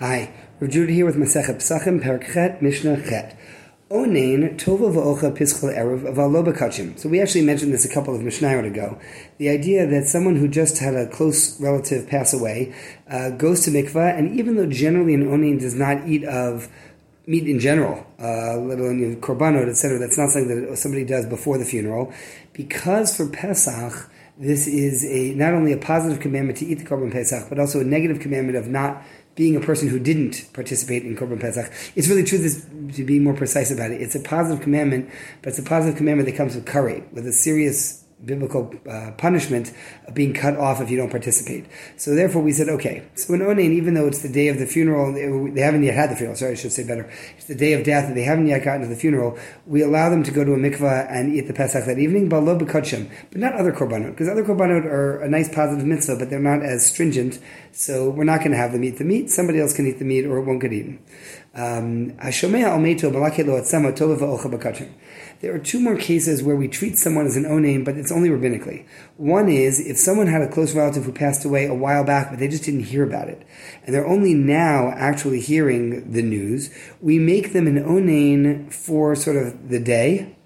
Hi, Rav here with Masechet Pesachim, Perak Mishnah Chet. Onein tova v'ocha pischal erev avalo bekachim. So we actually mentioned this a couple of Mishnayot ago. The idea that someone who just had a close relative pass away uh, goes to mikvah, and even though generally an onein does not eat of meat in general, uh, let alone korbanot, etc., that's not something that somebody does before the funeral, because for Pesach this is a not only a positive commandment to eat the korban Pesach, but also a negative commandment of not being a person who didn't participate in Korban Pesach. It's really true, this, to be more precise about it. It's a positive commandment, but it's a positive commandment that comes with karet, with a serious biblical uh, punishment of being cut off if you don't participate. So therefore we said, okay, so in Onain, even though it's the day of the funeral, they haven't yet had the funeral, sorry, I should say better, it's the day of death, and they haven't yet gotten to the funeral, we allow them to go to a mikvah and eat the Pesach that evening, but not other korbanot, because other korbanot are a nice positive mitzvah, but they're not as stringent, so we're not going to have them eat the meat, somebody else can eat the meat, or it won't get eaten. Um, there are two more cases where we treat someone as an onaim, but it's only rabbinically. One is if someone had a close relative who passed away a while back, but they just didn't hear about it, and they're only now actually hearing the news, we make them an onaim for sort of the day,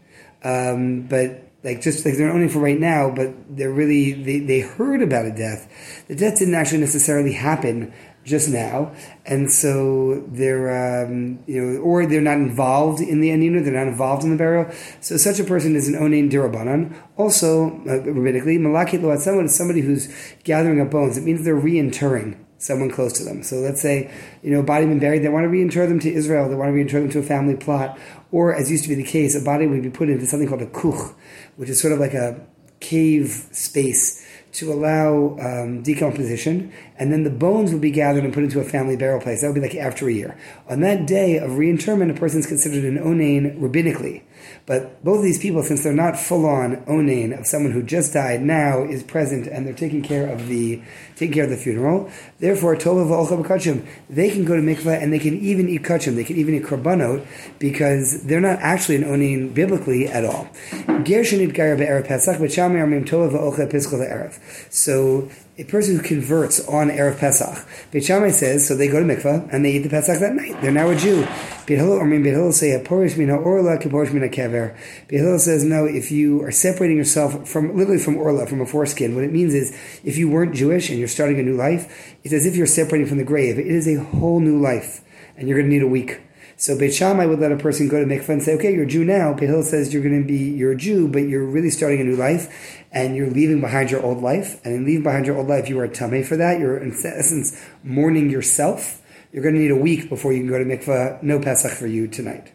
um, but like just like they're only for right now, but they're really they, they heard about a death. The death didn't actually necessarily happen just now, and so they're um, you know, or they're not involved in the aninu, they're not involved in the burial. So such a person is an onein dirabanan. Also, uh, rabbinically, malakit loat someone is somebody who's gathering up bones. It means they're reinterring someone close to them. So let's say, you know, a body been buried, they want to reinter them to Israel, they want to reinter them to a family plot, or as used to be the case, a body would be put into something called a kuch, which is sort of like a cave space to allow um, decomposition, and then the bones will be gathered and put into a family burial place. That would be like after a year. On that day of reinterment, a person is considered an onain rabbinically. But both of these people, since they're not full on onain of someone who just died, now is present and they're taking care of the taking care of the funeral. Therefore, tova they can go to mikveh and they can even eat kachim. They can even eat korbanot because they're not actually an onain biblically at all. So a person who converts on Erev Pesach. Beit Shammai says, so they go to mikvah and they eat the Pesach that night. They're now a Jew. Beit Hillel, I mean, Beit Hillel say, Porish mina orla, kiporish mina kever. Beit Hillel says, no, if you are separating yourself from, literally from orla, from a foreskin, what it means is, if you weren't Jewish and you're starting a new life, it's as if you're separating from the grave. It is a whole new life. And you're going to need a week. So Beit Shammai would let a person go to mikvah and say, okay, you're a Jew now. Beit Hillel says you're going to be, you're a Jew, but you're really starting a new life and you're leaving behind your old life. And in leaving behind your old life, you are a tameh for that. You're in essence mourning yourself. You're going to need a week before you can go to mikvah. No Pesach for you tonight.